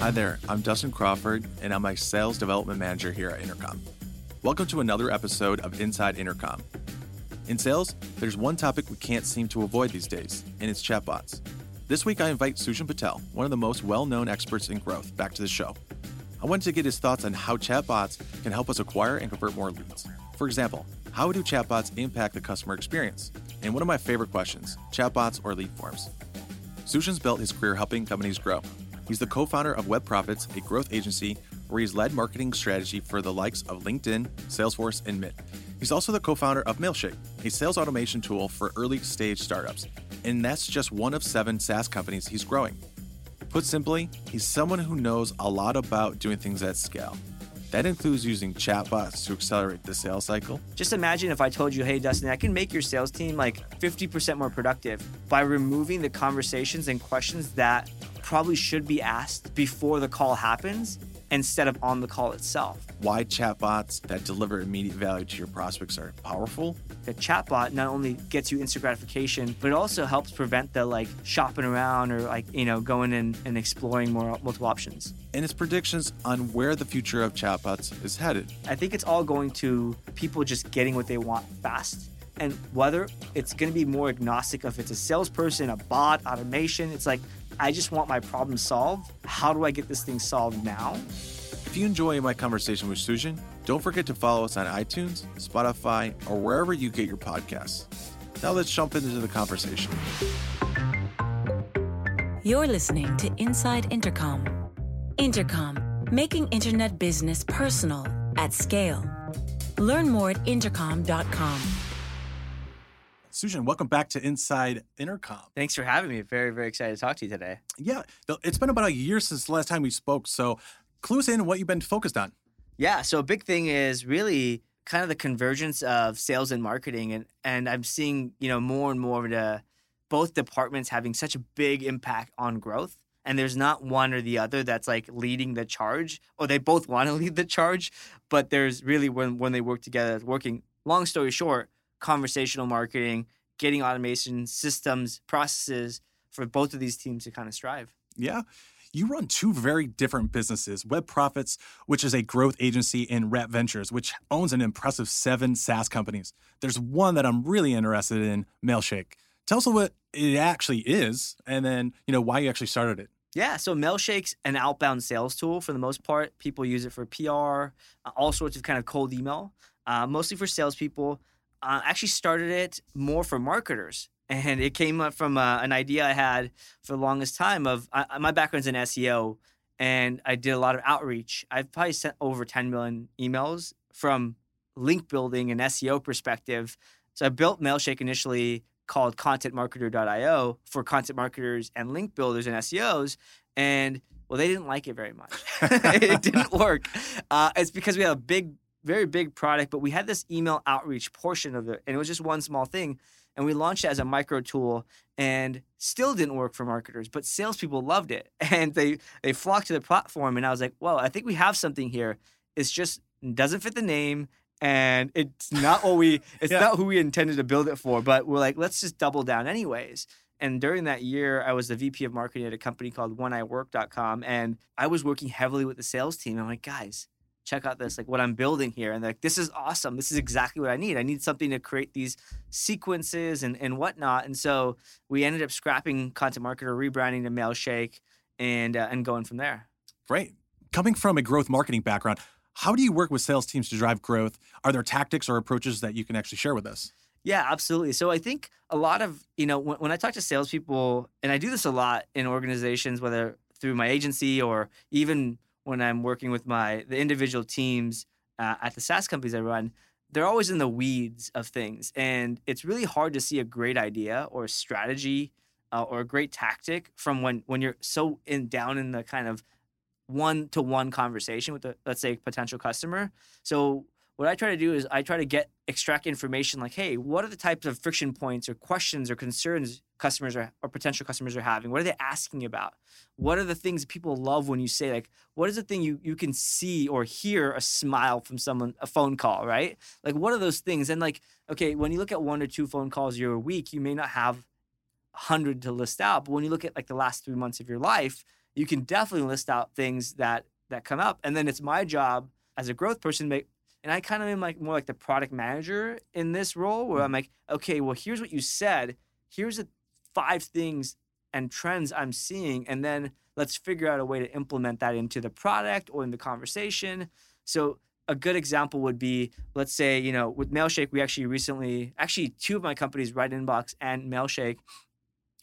Hi there, I'm Dustin Crawford, and I'm a sales development manager here at Intercom. Welcome to another episode of Inside Intercom. In sales, there's one topic we can't seem to avoid these days, and it's chatbots. This week, I invite Sujan Patel, one of the most well known experts in growth, back to the show. I wanted to get his thoughts on how chatbots can help us acquire and convert more leads. For example, how do chatbots impact the customer experience? And one of my favorite questions chatbots or lead forms? Sujan's built his career helping companies grow. He's the co founder of Web Profits, a growth agency where he's led marketing strategy for the likes of LinkedIn, Salesforce, and Mint. He's also the co founder of Mailshake, a sales automation tool for early stage startups. And that's just one of seven SaaS companies he's growing. Put simply, he's someone who knows a lot about doing things at scale. That includes using chatbots to accelerate the sales cycle. Just imagine if I told you, hey, Dustin, I can make your sales team like 50% more productive by removing the conversations and questions that probably should be asked before the call happens instead of on the call itself. Why chatbots that deliver immediate value to your prospects are powerful. The chatbot not only gets you instant gratification, but it also helps prevent the like shopping around or like, you know, going in and exploring more multiple options. And its predictions on where the future of chatbots is headed. I think it's all going to people just getting what they want fast and whether it's going to be more agnostic if it's a salesperson, a bot, automation. It's like I just want my problem solved. How do I get this thing solved now? If you enjoy my conversation with Sujan, don't forget to follow us on iTunes, Spotify, or wherever you get your podcasts. Now let's jump into the conversation. You're listening to Inside Intercom. Intercom, making internet business personal at scale. Learn more at intercom.com. Sujan, welcome back to Inside Intercom. Thanks for having me. Very, very excited to talk to you today. Yeah, it's been about a year since the last time we spoke. So, clue us in what you've been focused on. Yeah, so a big thing is really kind of the convergence of sales and marketing, and and I'm seeing you know more and more of the both departments having such a big impact on growth. And there's not one or the other that's like leading the charge, or they both want to lead the charge, but there's really when when they work together, working. Long story short, conversational marketing, getting automation systems, processes for both of these teams to kind of strive. Yeah. You run two very different businesses Web Profits, which is a growth agency, and Ramp Ventures, which owns an impressive seven SaaS companies. There's one that I'm really interested in, Mailshake. Tell us what it actually is and then, you know, why you actually started it. Yeah, so Mailshake's an outbound sales tool for the most part. People use it for PR, all sorts of kind of cold email, uh, mostly for salespeople uh, actually started it more for marketers. And it came up from uh, an idea I had for the longest time of uh, my background's in SEO and I did a lot of outreach. I've probably sent over 10 million emails from link building and SEO perspective. So I built Mailshake initially called contentmarketer.io for content marketers and link builders and SEOs. And well, they didn't like it very much. it didn't work. Uh, it's because we have a big very big product, but we had this email outreach portion of it, and it was just one small thing. And we launched it as a micro tool, and still didn't work for marketers, but salespeople loved it, and they they flocked to the platform. And I was like, well, I think we have something here. It's just doesn't fit the name, and it's not what we it's yeah. not who we intended to build it for. But we're like, let's just double down anyways. And during that year, I was the VP of marketing at a company called WhenIWork.com, and I was working heavily with the sales team. I'm like, guys, check out this like what i'm building here. And like this is awesome. This is exactly what i need. I need something to create these sequences and, and whatnot. And so we ended up scrapping content marketer rebranding to mailshake and uh, and going from there. Great. Coming from a growth marketing background how do you work with sales teams to drive growth? Are there tactics or approaches that you can actually share with us? Yeah, absolutely. So I think a lot of, you know, when, when I talk to salespeople, and I do this a lot in organizations, whether through my agency or even when I'm working with my the individual teams uh, at the SaaS companies I run, they're always in the weeds of things, and it's really hard to see a great idea or a strategy uh, or a great tactic from when when you're so in down in the kind of one to one conversation with the let's say potential customer. So what I try to do is I try to get extract information like, hey, what are the types of friction points or questions or concerns customers are, or potential customers are having? What are they asking about? What are the things people love when you say like, what is the thing you you can see or hear a smile from someone, a phone call, right? Like, what are those things? And like, okay, when you look at one or two phone calls a week, you may not have hundred to list out, but when you look at like the last three months of your life, you can definitely list out things that that come up. And then it's my job as a growth person to make and I kind of am like more like the product manager in this role where I'm like, okay, well, here's what you said. Here's the five things and trends I'm seeing. And then let's figure out a way to implement that into the product or in the conversation. So a good example would be, let's say, you know, with Mailshake, we actually recently, actually two of my companies, Right Inbox and Mailshake,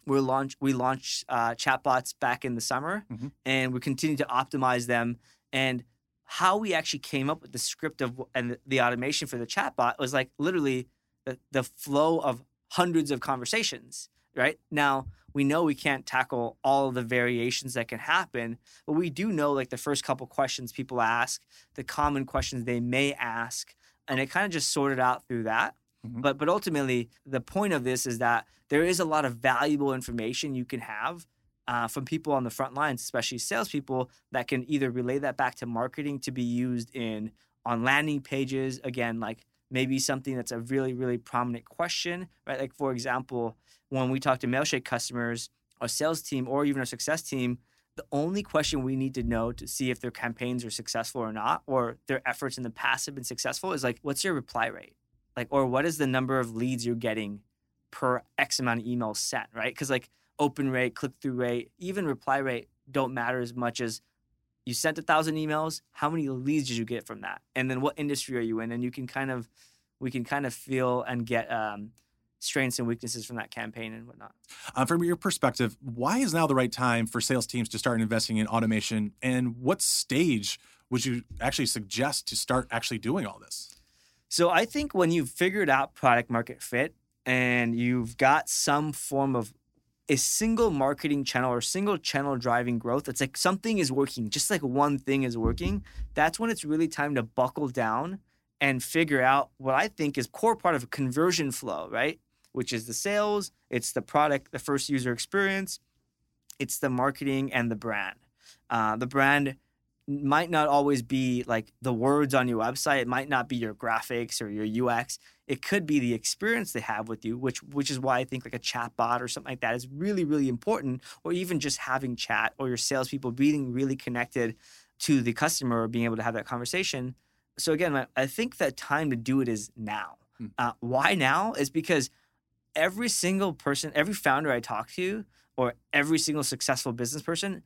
we launched we launched uh, chatbots back in the summer, Mhm. and we continue to optimize them. And how we actually came up with the script of and the- automation for the chatbot was like literally the, the flow of hundreds of conversations. Right now, we know we can't tackle all the variations that can happen, but we do know like the first couple questions people ask, the common questions they may ask, and it kind of just sorted out through that. Mhm. But but ultimately, the point of this is that there is a lot of valuable information you can have uh, from people on the front lines, especially salespeople, that can either relay that back to marketing to be used in on landing pages. Again, like maybe something that's a really really prominent question, right? Like for example, when we talk to Mailshake customers, our sales team, or even our success team. The only question we need to know to see if their campaigns are successful or not, or their efforts in the past have been successful, is like, what's your reply rate? like or what is the number of leads you're getting per x amount of emails sent right because like open rate click-through rate even reply rate don't matter as much as you sent a thousand emails how many leads did you get from that and then what industry are you in and you can kind of we can kind of feel and get um, strengths and weaknesses from that campaign and whatnot Uh, from your perspective, why is now the right time for sales teams to start investing in automation? And what stage would you actually suggest to start actually doing all this? So I think when you've figured out product market fit and you've got some form of a single marketing channel or single channel driving growth, it's like something is working, just like one thing is working. That's when it's really time to buckle down and figure out what I think is core part of a conversion flow, right? Which is the sales, it's the product, the first user experience, it's the marketing and the brand. Uh, the brand might not always be like the words on your website. It might not be your graphics or your UX. It could be the experience they have with you, which which is why I think like a chat bot or something like that is really, really important. Or even just having chat or your salespeople being really connected to the customer or being able to have that conversation. So again, I- think that time to do it is now. Hmm. Uh, why now? Is because every single person, every founder I talk to, or every single successful business person,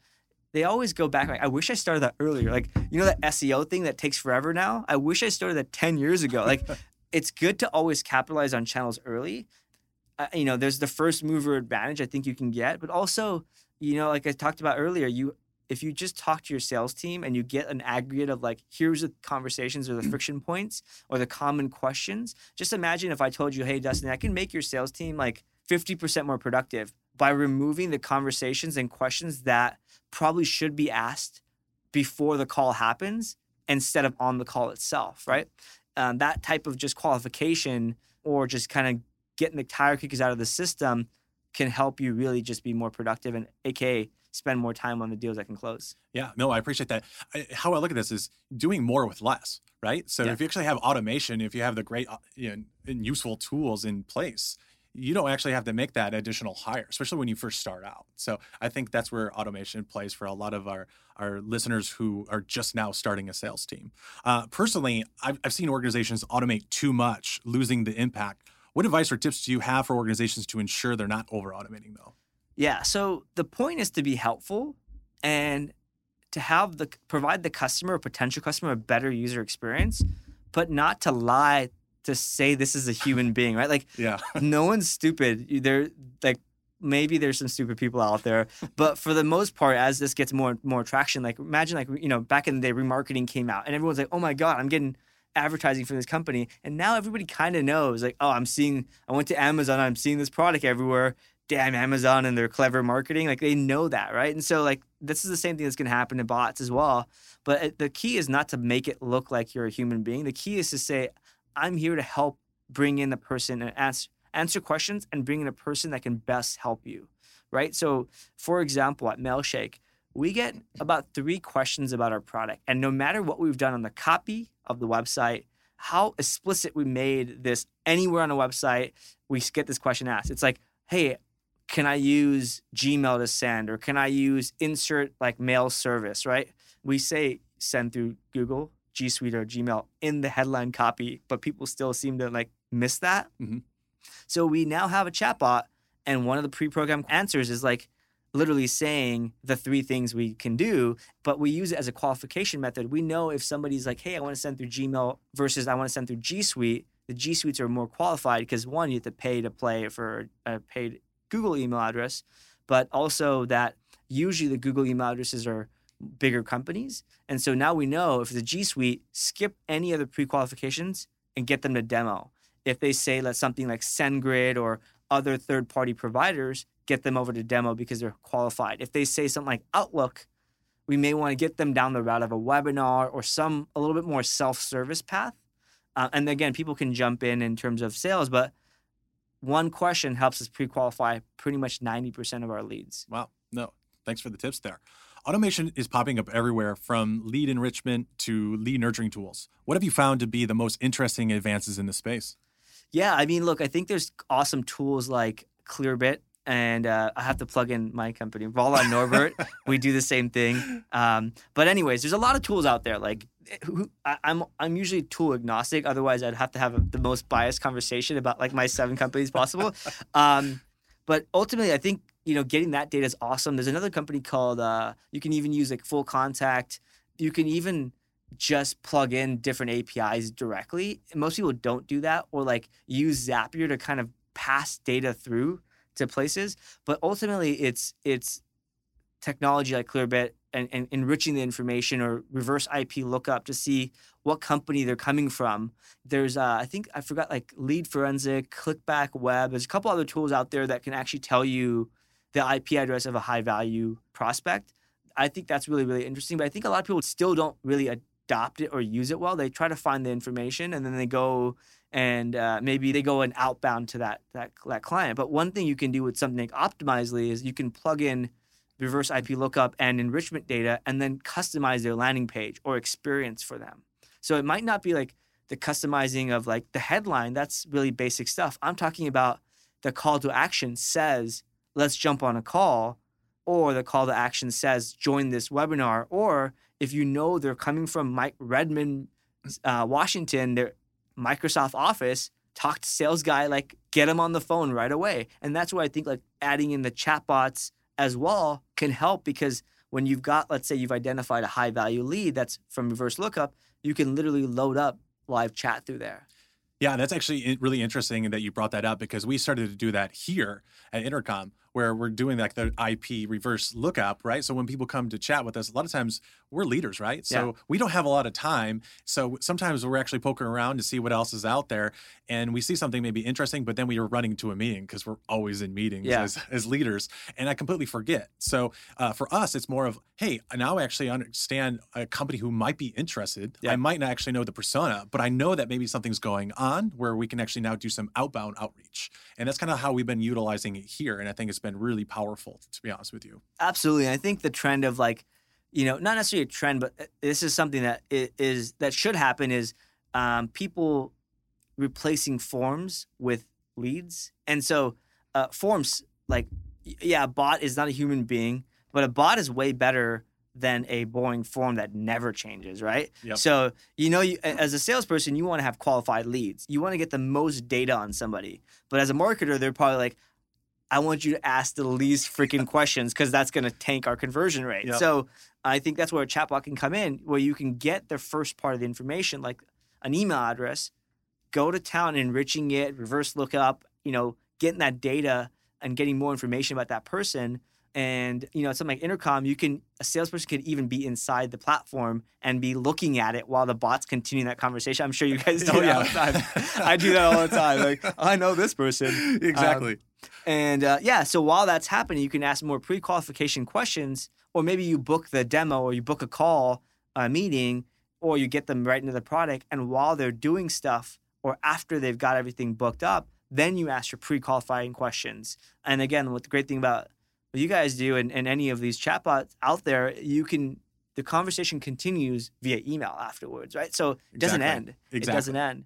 they always go back like, I wish I started that earlier. Like, you know, that SEO thing that takes forever now? I wish I started that 10 years ago. Like, it's good to always capitalize on channels early. Uh, you know, there's the first mover advantage I think you can get, but also, you know, like I talked about earlier, you if you just talk to your sales team and you get an aggregate of like here's the conversations or the friction points or the common questions just imagine if i told you hey dustin i can make your sales team like 50% more productive by removing the conversations and questions that probably should be asked before the call happens instead of on the call itself right um, that type of just qualification or just kind of getting the tire kickers out of the system can help you really just be more productive and aka spend more time on the deals that can close Yeah, no, I appreciate that. I, how I look at this is doing more with less, right? So Yeah. if you actually have automation, if you have the great uh, you know, and useful tools in place, you don't actually have to make that additional hire, especially when you first start out. So I think that's where automation plays for a lot of our our listeners who are just now starting a sales team. Uh, personally, I've, I've seen organizations automate too much, losing the impact. What advice or tips do you have for organizations to ensure they're not over automating though? Yeah. So the point is to be helpful and to have the provide the customer or potential customer a better user experience, but not to lie to say this is a human being, right? Like Yeah. no one's stupid. There like maybe there's some stupid people out there, but for the most part, as this gets more more traction, like imagine like you know back in the day, remarketing came out and everyone's like, oh my god, I'm getting advertising from this company, and now everybody kind of knows like, oh, I'm seeing, I went to Amazon, I'm seeing this product everywhere. Damn Amazon and their clever marketing, like they know that, right? And so like this is the same thing that's going to happen to bots as well. But uh, the key is not to make it look like you're a human being. The key is to say, I'm here to help bring in the person and answer answer questions and bring in a person that can best help you, right? So, for example, at Mailshake, we get about three questions about our product, and no matter what we've done on the copy of the website, how explicit we made this anywhere on a website, we get this question asked. It's like, hey, can I use Gmail to send or can I use insert like mail service, right? We say send through Google, G Suite, or Gmail in the headline copy, but people still seem to like miss that. Mhm. So we now have a chatbot, and one of the pre programmed answers is like literally saying the three things we can do, but we use it as a qualification method. We know if somebody's like, hey, I want to send through Gmail versus I want to send through G Suite, the G Suites are more qualified because one, you have to pay to play for a paid Google email address, but also that usually the Google email addresses are bigger companies. And so now we know if the G Suite, skip any of the pre qualifications and get them to demo. If they say let something like SendGrid or other third party providers, get them over to demo because they're qualified. If they say something like Outlook, we may want to get them down the route of a webinar or some a little bit more self service path. Uh, and again, people can jump in in terms of sales, but one question helps us pre qualify pretty much 90% of our leads. Wow. No, thanks for the tips there. Automation is popping up everywhere from lead enrichment to lead nurturing tools. What have you found to be the most interesting advances in the space? Yeah, I mean, look, I think there's awesome tools like Clearbit, and uh, I have to plug in my company, VoilaNorbert. we do the same thing. Um, but anyways, there's a lot of tools out there. Like, who, I, I'm I'm usually tool agnostic. Otherwise, I'd have to have a, the most biased conversation about like my seven companies possible. Um, but ultimately, I think you know getting that data is awesome. There's another company called uh, you can even use like Full Contact. You can even just plug in different APIs directly. Most people don't do that, or like use Zapier to kind of pass data through to places. But ultimately, it's it's technology like Clearbit and, and enriching the information or reverse IP lookup to see what company they're coming from. There's uh, I think I forgot like Lead Forensic, Clickback Web. There's a couple other tools out there that can actually tell you the IP address of a high value prospect. I think that's really really interesting. But I think a lot of people still don't really adopt it or use it well. They try to find the information and then they go and uh, maybe they go and outbound to that, that that client. But one thing you can do with something like Optimizely is you can plug in reverse IP lookup and enrichment data and then customize their landing page or experience for them. So it might not be like the customizing of like the headline, that's really basic stuff. I'm talking about the call to action says, let's jump on a call, or the call to action says, join this webinar, or if you know they're coming from Mike Redmond, uh, Washington, their Microsoft Office, talk to sales guy, like get them on the phone right away. And that's why I think like adding in the chatbots as well can help because when you've got, let's say you've identified a high value lead that's from reverse lookup, you can literally load up live chat through there. Yeah, that's actually really interesting that you brought that up because we started to do that here at Intercom, where we're doing like the IP reverse lookup, right? So when people come to chat with us, a lot of times we're leaders, right? So Yeah. we don't have a lot of time. So sometimes we're actually poking around to see what else is out there, and we see something maybe interesting, but then we are running to a meeting because we're always in meetings Yeah. as, as leaders, and I completely forget. So uh, for us, it's more of, hey, now I actually understand a company who might be interested. Yeah. I might not actually know the persona, but I know that maybe something's going on where we can actually now do some outbound outreach. And that's kind of how we've been utilizing it here. And I think it's been really powerful, to be honest with you. Absolutely. I think the trend of like, you know, not necessarily a trend, but uh, this is something that is that should happen is um, people replacing forms with leads. And so uh, forms, like, yeah, a bot is not a human being, but a bot is way better than a boring form that never changes, right? Yep. So, you know, you, as a salesperson, you want to have qualified leads. You want to get the most data on somebody. But as a marketer, they're probably like, I want you to ask the least freaking questions because that's going to tank our conversion rate. Yep. So I think that's where a chatbot can come in, where you can get the first part of the information, like an email address, go to town enriching it, reverse lookup, you know, getting that data and getting more information about that person. And you know, something like intercom, you can a salesperson could even be inside the platform and be looking at it while the bot's continuing that conversation. I'm sure you guys do yeah. all the time. I do that all the time. Like I know this person Exactly. Um, and uh, yeah, so while that's happening, you can ask more pre-qualification questions, or maybe you book the demo, or you book a call, a meeting, or you get them right into the product. And while they're doing stuff, or after they've got everything booked up, then you ask your pre-qualifying questions. And again, what the great thing about what you guys do, and, and any of these chatbots out there, you can the conversation continues via email afterwards, right? So it doesn't Exactly. end. It doesn't end.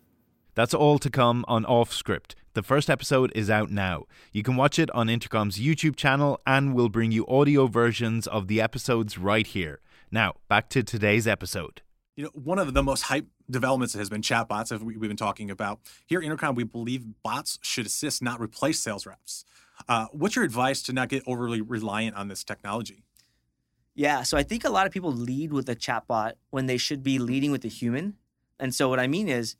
That's all to come on Off Script. The first episode is out now. You can watch it on Intercom's YouTube channel, and we'll bring you audio versions of the episodes right here. Now, back to today's episode. You know, one of the most hype developments has been chatbots, as we, have been talking about. Here at Intercom, we believe bots should assist, not replace sales reps. Uh, what's your advice to not get overly reliant on this technology? Yeah, so I think a lot of people lead with a chatbot when they should be leading with a human. And so what I mean is,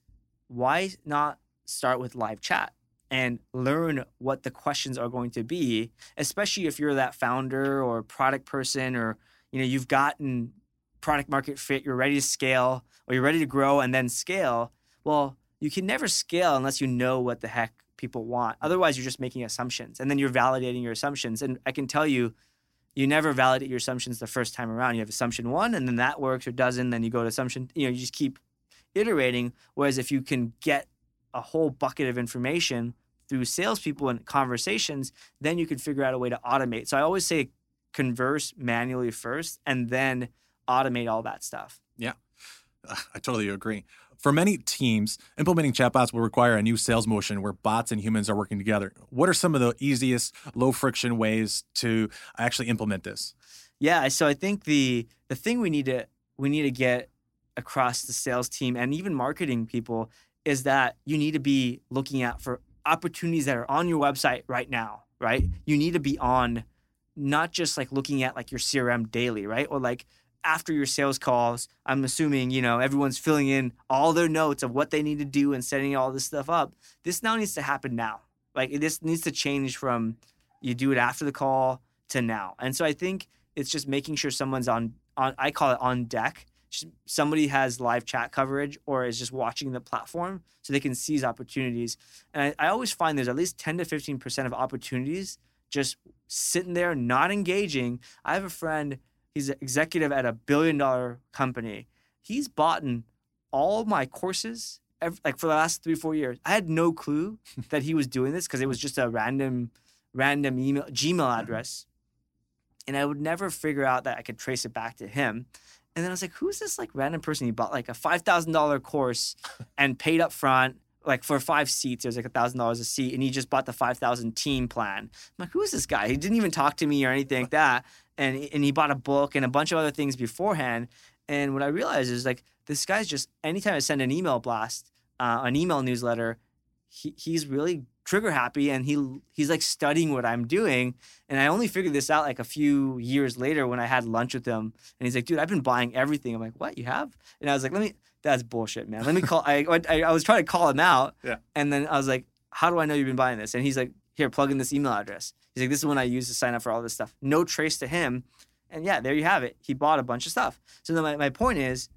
why not start with live chat and learn what the questions are going to be, especially if you're that founder or product person or you know you've gotten product market fit, you're ready to scale or you're ready to grow and then scale. Well, you can never scale unless you know what the heck people want. Otherwise, you're just making assumptions and then you're validating your assumptions. And I can tell you, you never validate your assumptions the first time around. You have assumption one, and then that works or doesn't. Then you go to assumption. You know, you just keep iterating. Whereas if you can get a whole bucket of information through salespeople and conversations, then you can figure out a way to automate. So I always say converse manually first, and then automate all that stuff. Yeah, I totally agree. For many teams, implementing chatbots will require a new sales motion where bots and humans are working together. What are some of the easiest, low friction ways to actually implement this? Yeah, so I think the the thing we need to we need to get across the sales team and even marketing people is that you need to be looking out for opportunities that are on your website right now, right? You need to be on not just like looking at like your CRM daily, right? Or like after your sales calls, I'm assuming, you know, everyone's filling in all their notes of what they need to do and setting all this stuff up. This now needs to happen now. Like this needs to change from you do it after the call to now. And so I think it's just making sure someone's on on I call it on deck. Somebody has live chat coverage or is just watching the platform so they can seize opportunities. And I, I always find there's at least 10 to 15% of opportunities just sitting there not engaging. I have a friend He's an executive at a billion dollar company. He's bought in all my courses every, like for the last three four years. I had no clue that he was doing this because it was just a random random email Gmail address, and I would never figure out that I could trace it back to him. And then I was like, "Who's this like random person?" He bought like a five thousand dollar course and paid up front like for five seats, it was like a thousand dollars a seat, and he just bought the five thousand team plan. I'm like, who is this guy? He didn't even talk to me or anything like that, and and he bought a book and a bunch of other things beforehand. And what I realized is like this guy's just anytime I send an email blast, uh, an email newsletter, he, he's really trigger happy and he he's like studying what I'm doing. And I only figured this out like a few years later when I had lunch with him. And he's like, dude, I've been buying everything. I'm like, what you have? And I was like, let me that's bullshit, man. Let me call. I, I, I was trying to call him out. Yeah. And then I was like, how do I know you've been buying this? And he's like, here, plug in this email address. He's like, this is one I use to sign up for all this stuff. No trace to him. And yeah, there you have it. He bought a bunch of stuff. So then my, my point is,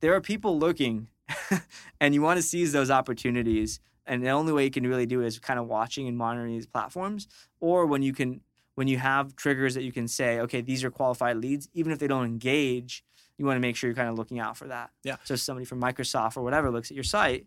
there are people looking, and you want to seize those opportunities. And the only way you can really do it is kind of watching and monitoring these platforms, or when you can when you have triggers that you can say, okay, these are qualified leads, even if they don't engage, you want to make sure you're kind of looking out for that. Yeah. So somebody from Microsoft or whatever looks at your site,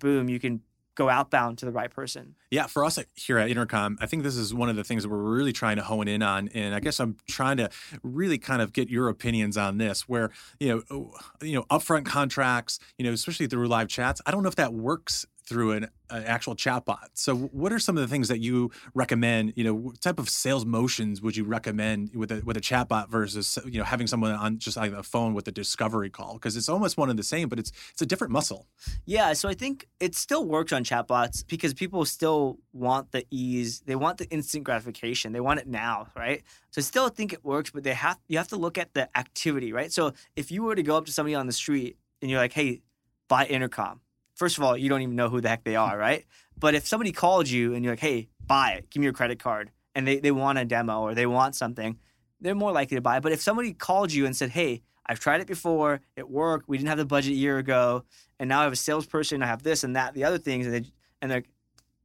boom, you can go outbound to the right person. Yeah, for us here at Intercom, I think this is one of the things that we're really trying to hone in on, and I guess I'm trying to really kind of get your opinions on this. Where you know, you know, upfront contracts, you know, especially through live chats. I don't know if that works through an, an, actual chatbot. So, what are some of the things that you recommend? You know, what type of sales motions would you recommend with a with a chatbot versus you know having someone on just like a phone with a discovery call? Because it's almost one and the same, but it's it's a different muscle. Yeah, so I think it still works on chatbots because people still want the ease, they want the instant gratification, they want it now, right? So I still think it works, but they have you have to look at the activity, right? So if you were to go up to somebody on the street and you're like, "Hey, buy intercom," first of all, you don't even know who the heck they are, right? But if somebody called you and you're like, hey, buy it, give me your credit card, and they, they want a demo or they want something, they're more likely to buy. But if somebody called you and said, hey, I've tried it before, it worked, we didn't have the budget a year ago, and now I have a salesperson, I have this and that, the other things, and, they, and they're,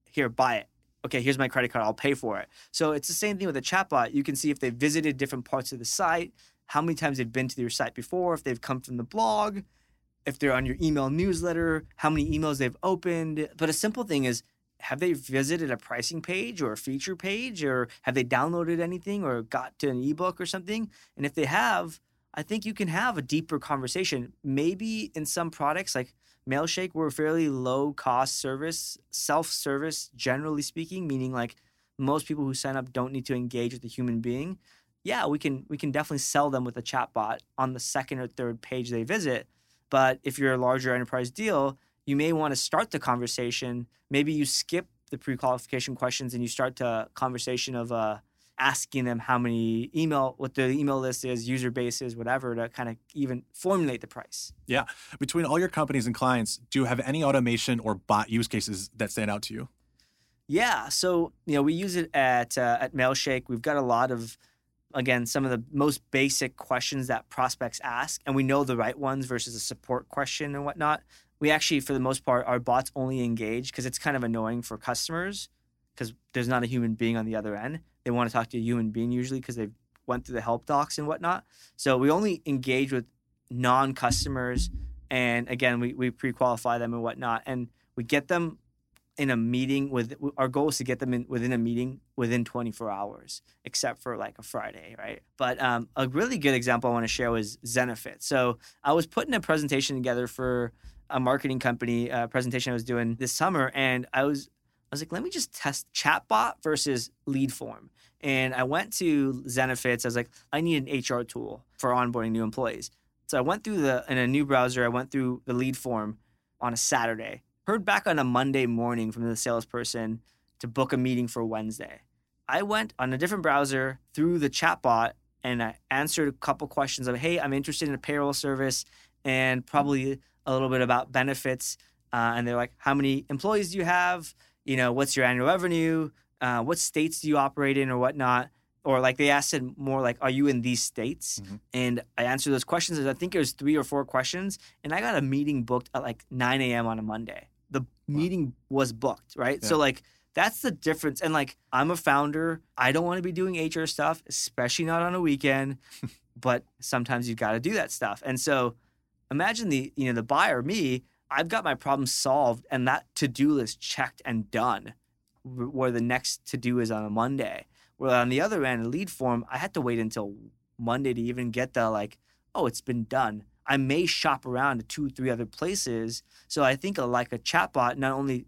here, buy it. Okay, here's my credit card, I'll pay for it. So it's the same thing with a chatbot. You can see if they've visited different parts of the site, how many times they've been to your site before, if they've come from the blog, if they're on your email newsletter, how many emails they've opened. But a simple thing is have they visited a pricing page or a feature page or have they downloaded anything or got to an ebook or something? And if they have, I think you can have a deeper conversation. Maybe in some products like Mailshake, we're a fairly low cost service, self service, generally speaking, meaning like most people who sign up don't need to engage with a human being. Yeah, we can we can definitely sell them with a chatbot on the second or third page they visit. But if you're a larger enterprise deal, you may want to start the conversation. Maybe you skip the pre-qualification questions and you start the conversation of uh, asking them how many email, what the email list is, user base is, whatever, to kind of even formulate the price. Yeah. Between all your companies and clients, do you have any automation or bot use cases that stand out to you? Yeah. So you know, we use it at uh, at Mailshake. We've got a lot of again some of the most basic questions that prospects ask and we know the right ones versus a support question and whatnot we actually for the most part our bots only engage because it's kind of annoying for customers because there's not a human being on the other end. They want to talk to a human being usually because they've went through the help docs and whatnot. So we only engage with non-customers and again we, we pre-qualify them and whatnot and we get them in a meeting with our goal is to get them in within a meeting within 24 hours except for like a friday right? But um, a really good example i want to share was zenefit. So i was putting a presentation together for a marketing company a presentation i was doing this summer and i was i was like let me just test chatbot versus lead form. And i went to zenefits i was like i need an hr tool for onboarding new employees. So i went through the in a new browser i went through the lead form on a saturday heard back on a Monday morning from the salesperson to book a meeting for Wednesday. I went on a different browser through the chatbot and I answered a couple questions of, hey, I'm interested in a payroll service and probably a little bit about benefits. Uh, and they're like, how many employees do you have? You know, what's your annual revenue? Uh, what states do you operate in or whatnot? or like they asked it more like, "Are you in these states?" Mm-hmm. And I answered those questions. I think it was three or four questions, and I got a meeting booked at like 9 a.m. on a Monday wow. meeting was booked, right? Yeah. So like that's the difference. And like I'm a founder. I don't want to be doing HR stuff, especially not on a weekend. but sometimes you've got to do that stuff. And so imagine the, you know, the buyer, me, I've got my problem solved and that to-do list checked and done. Where the next to-do is on a Monday. Where on the other end, a lead form, I had to wait until Monday to even get the like, oh, it's been done. I may shop around to two, three other places. So I think a, like a chatbot not only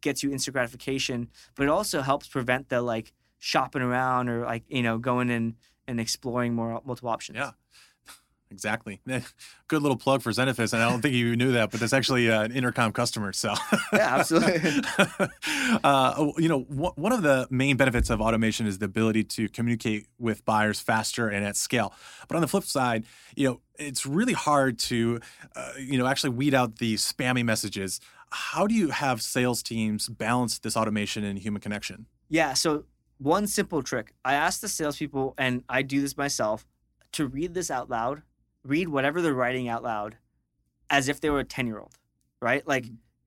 gets you instant gratification, but it also helps prevent the like shopping around or like you know going in and exploring more multiple options. Yeah. Exactly. Good little plug for Zenefits, and I don't think you knew that, but that's actually uh, an intercom customer. So, yeah, absolutely. uh, you know, one of the main benefits of automation is the ability to communicate with buyers faster and at scale. But on the flip side, you know, it's really hard to, uh, you know, actually weed out the spammy messages. How do you have sales teams balance this automation and human connection? Yeah. So, one simple trick I ask the salespeople, and I do this myself, to read this out loud read whatever they're writing out loud as if they were a 10 year old, right? Like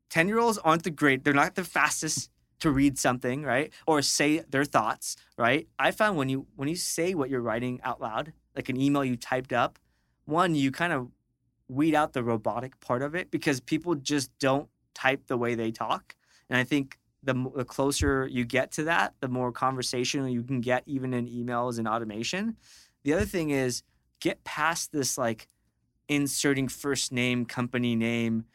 10 mm-hmm. year olds aren't the great, they're not the fastest to read something, right? Or say their thoughts, right? I found when you when you say what you're writing out loud, like an email you typed up, one, you kind of weed out the robotic part of it because people just don't type the way they talk. And I think the, the closer you get to that, the more conversational you can get, even in emails and automation. The other thing is get past this like inserting first name, company name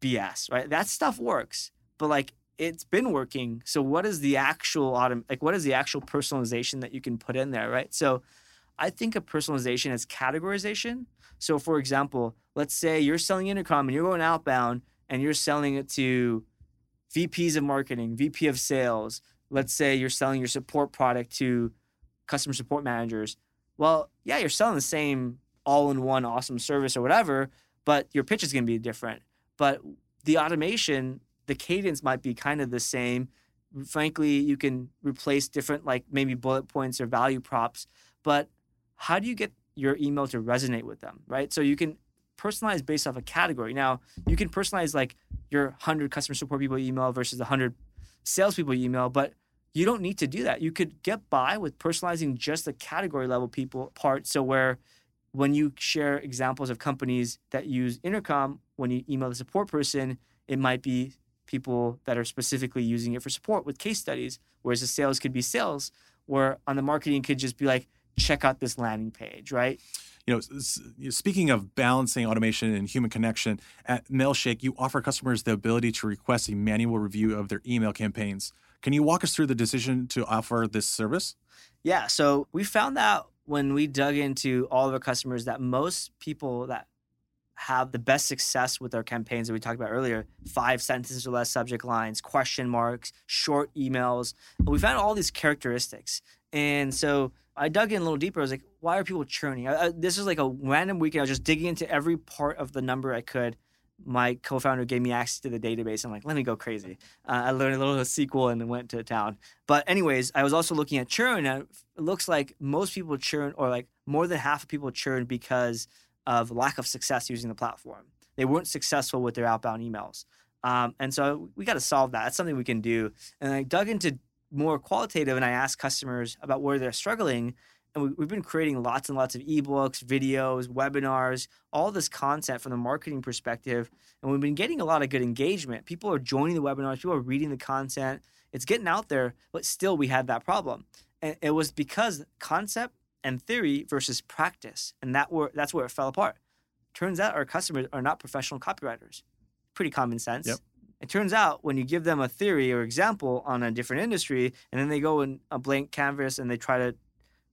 BS, right? That stuff works, but like it's been working. So what is the actual autom- like what is the actual personalization that you can put in there, right? So I think of personalization as categorization. So for example, let's say you're selling intercom and you're going outbound and you're selling it to VPs of marketing, VP of sales. Let's say you're selling your support product to customer support managers. Well, yeah, you're selling the same all-in-one awesome service or whatever, but your pitch is going to be different. But the automation, the cadence might be kind of the same. Frankly, you can replace different like maybe bullet points or value props, but how do you get your email to resonate with them, right? So you can personalize based off a category. Now, you can personalize like your 100 customer support people email versus the 100 salespeople email, but you don't need to do that. You could get by with personalizing just the category level people part. So where when you share examples of companies that use intercom, when you email the support person, it might be people that are specifically using it for support with case studies, whereas the sales could be sales, where on the marketing could just be like, check out this landing page, right? You know, speaking of balancing automation and human connection, at Mailshake, you offer customers the ability to request a manual review of their email campaigns. Can you walk us through the decision to offer this service? Yeah. So we found out when we dug into all of our customers that most people that have the best success with our campaigns that we talked about earlier five sentences or less subject lines, question marks, short emails. We found all these characteristics. And so I dug in a little deeper. I was like, why are people churning? I, I, this is like a random weekend. I was just digging into every part of the number I could. My co-founder gave me access to the database. I'm like, let me go crazy. Uh, I learned a little SQL and went to town. But anyways, I was also looking at churn. And it looks like most people churn, or like more than half of people churn because of lack of success using the platform. They weren't successful with their outbound emails. Um, and so we got to solve that. That's something we can do. And I dug into more qualitative and I asked customers about where they're struggling. And we, we've been creating lots and lots of ebooks, videos, webinars, all this content from the marketing perspective. And we've been getting a lot of good engagement. People are joining the webinars, people are reading the content. It's getting out there, but still we had that problem. And it was because concept and theory versus practice. And that were, that's where it fell apart. Turns out our customers are not professional copywriters. Pretty common sense. Yep. It turns out when you give them a theory or example on a different industry, and then they go in a blank canvas and they try to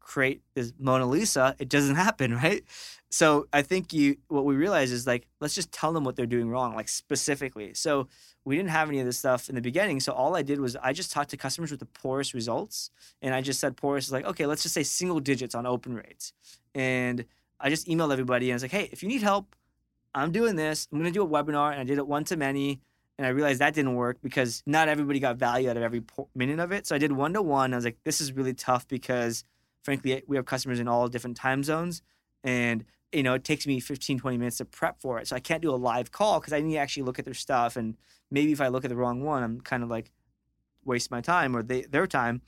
create this Mona Lisa, it doesn't happen, right? So I think you what we realize is like let's just tell them what they're doing wrong, like specifically. So we didn't have any of this stuff in the beginning. So all I did was I just talked to customers with the poorest results, and I just said poorest is like okay, let's just say single digits on open rates, and I just emailed everybody and I was like, hey, if you need help, I'm doing this. I'm gonna do a webinar, and I did it one to many. And I realized that didn't work because not everybody got value out of every minute of it. So I did one to one. I was like, this is really tough because, frankly, we have customers in all different time zones. And, you know, it takes me 15, 20 minutes to prep for it. So I can't do a live call because I need to actually look at their stuff. And maybe if I look at the wrong one, I'm kind of like waste my time or they, their time.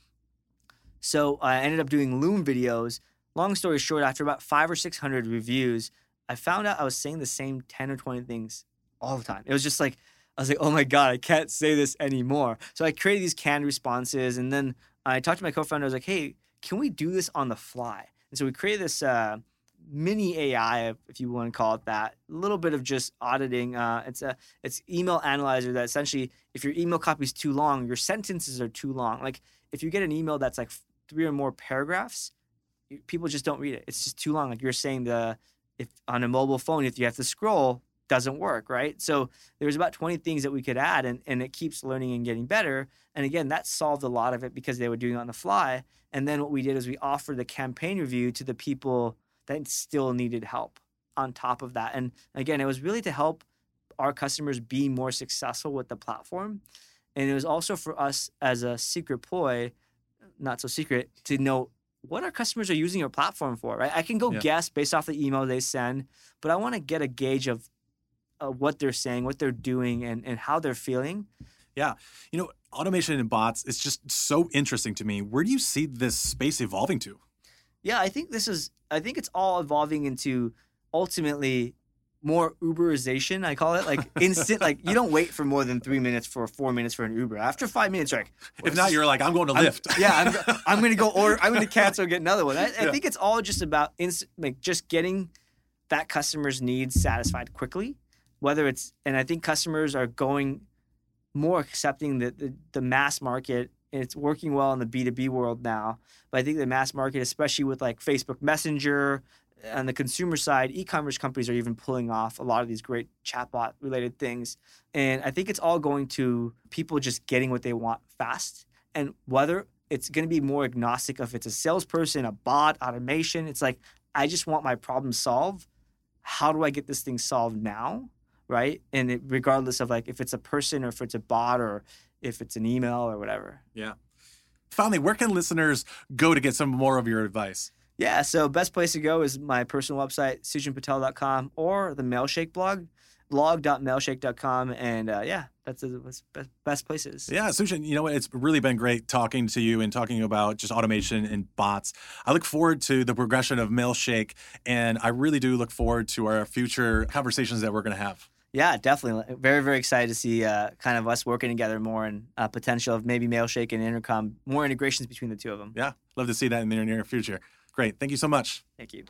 So I ended up doing Loom videos. Long story short, after about five or 600 reviews, I found out I was saying the same 10 or 20 things all the time. It was just like, I was like, oh my God, I can't say this anymore. So I created these canned responses. And then I talked to my co founder. I was like, hey, can we do this on the fly? And so we created this uh, mini AI, if you want to call it that, a little bit of just auditing. Uh, it's a it's email analyzer that essentially, if your email copy is too long, your sentences are too long. Like if you get an email that's like three or more paragraphs, people just don't read it. It's just too long. Like you're saying the if on a mobile phone, if you have to scroll, doesn't work, right? So there's about 20 things that we could add and, and it keeps learning and getting better. And again, that solved a lot of it because they were doing it on the fly. And then what we did is we offered the campaign review to the people that still needed help on top of that. And again, it was really to help our customers be more successful with the platform. And it was also for us as a secret ploy, not so secret, to know what our customers are using our platform for, right? I can go Yeah. guess based off the email they send, but I want to get a gauge of uh, what they're saying, what they're doing, and, and how they're feeling. Yeah. You know, automation and bots, is just so interesting to me. Where do you see this space evolving to? Yeah, I think this is, I think it's all evolving into ultimately more Uberization, I call it. Like instant, like you don't wait for more than three minutes for four minutes for an Uber. After five minutes, you're like, If not, you're like, I'm going to I'm- Lyft. yeah, I'm, I'm going to go order. I'm going to cancel and get another one. I, I think it's all just about inst- like just getting that customer's needs satisfied quickly. Whether it's and I think customers are going more accepting the the, the mass market. And it's working well in the B two B world now. But I think the mass market, especially with like Facebook Messenger, uh, on the consumer side, e-commerce companies are even pulling off a lot of these great chatbot related things. And I think it's all going to people just getting what they want fast. And whether it's going to be more agnostic if it's a salesperson, a bot, automation, it's like I just want my problem solved. How do I get this thing solved now? Right? And it, regardless of like if it's a person or if it's a bot or if it's an email or whatever. Yeah. Finally, where can listeners go to get some more of your advice? Yeah, so best place to go is my personal website, sujanpatel.com, or the Mailshake blog, blog.mailshake.com. And uh, yeah, that's the best, best places. Yeah, Sujan, you know what? It's really been great talking to you and talking about just automation and bots. I look forward to the progression of Mailshake, and I really do look forward to our future conversations that we're going to have. Yeah, definitely. Very, very excited to see uh, kind of us working together more and uh, potential of maybe Mailshake and Intercom, more integrations between the two of them. Yeah, love to see that in the near future. Great. Thank you so much. Thank you.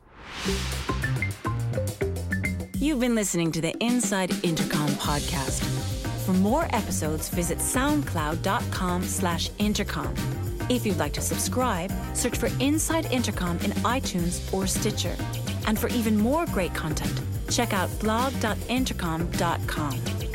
You've been listening to the Inside Intercom podcast. For more episodes, visit soundcloud.com slash intercom. If you'd like to subscribe, search for Inside Intercom in iTunes or Stitcher. And for even more great content, check out blog.intercom.com.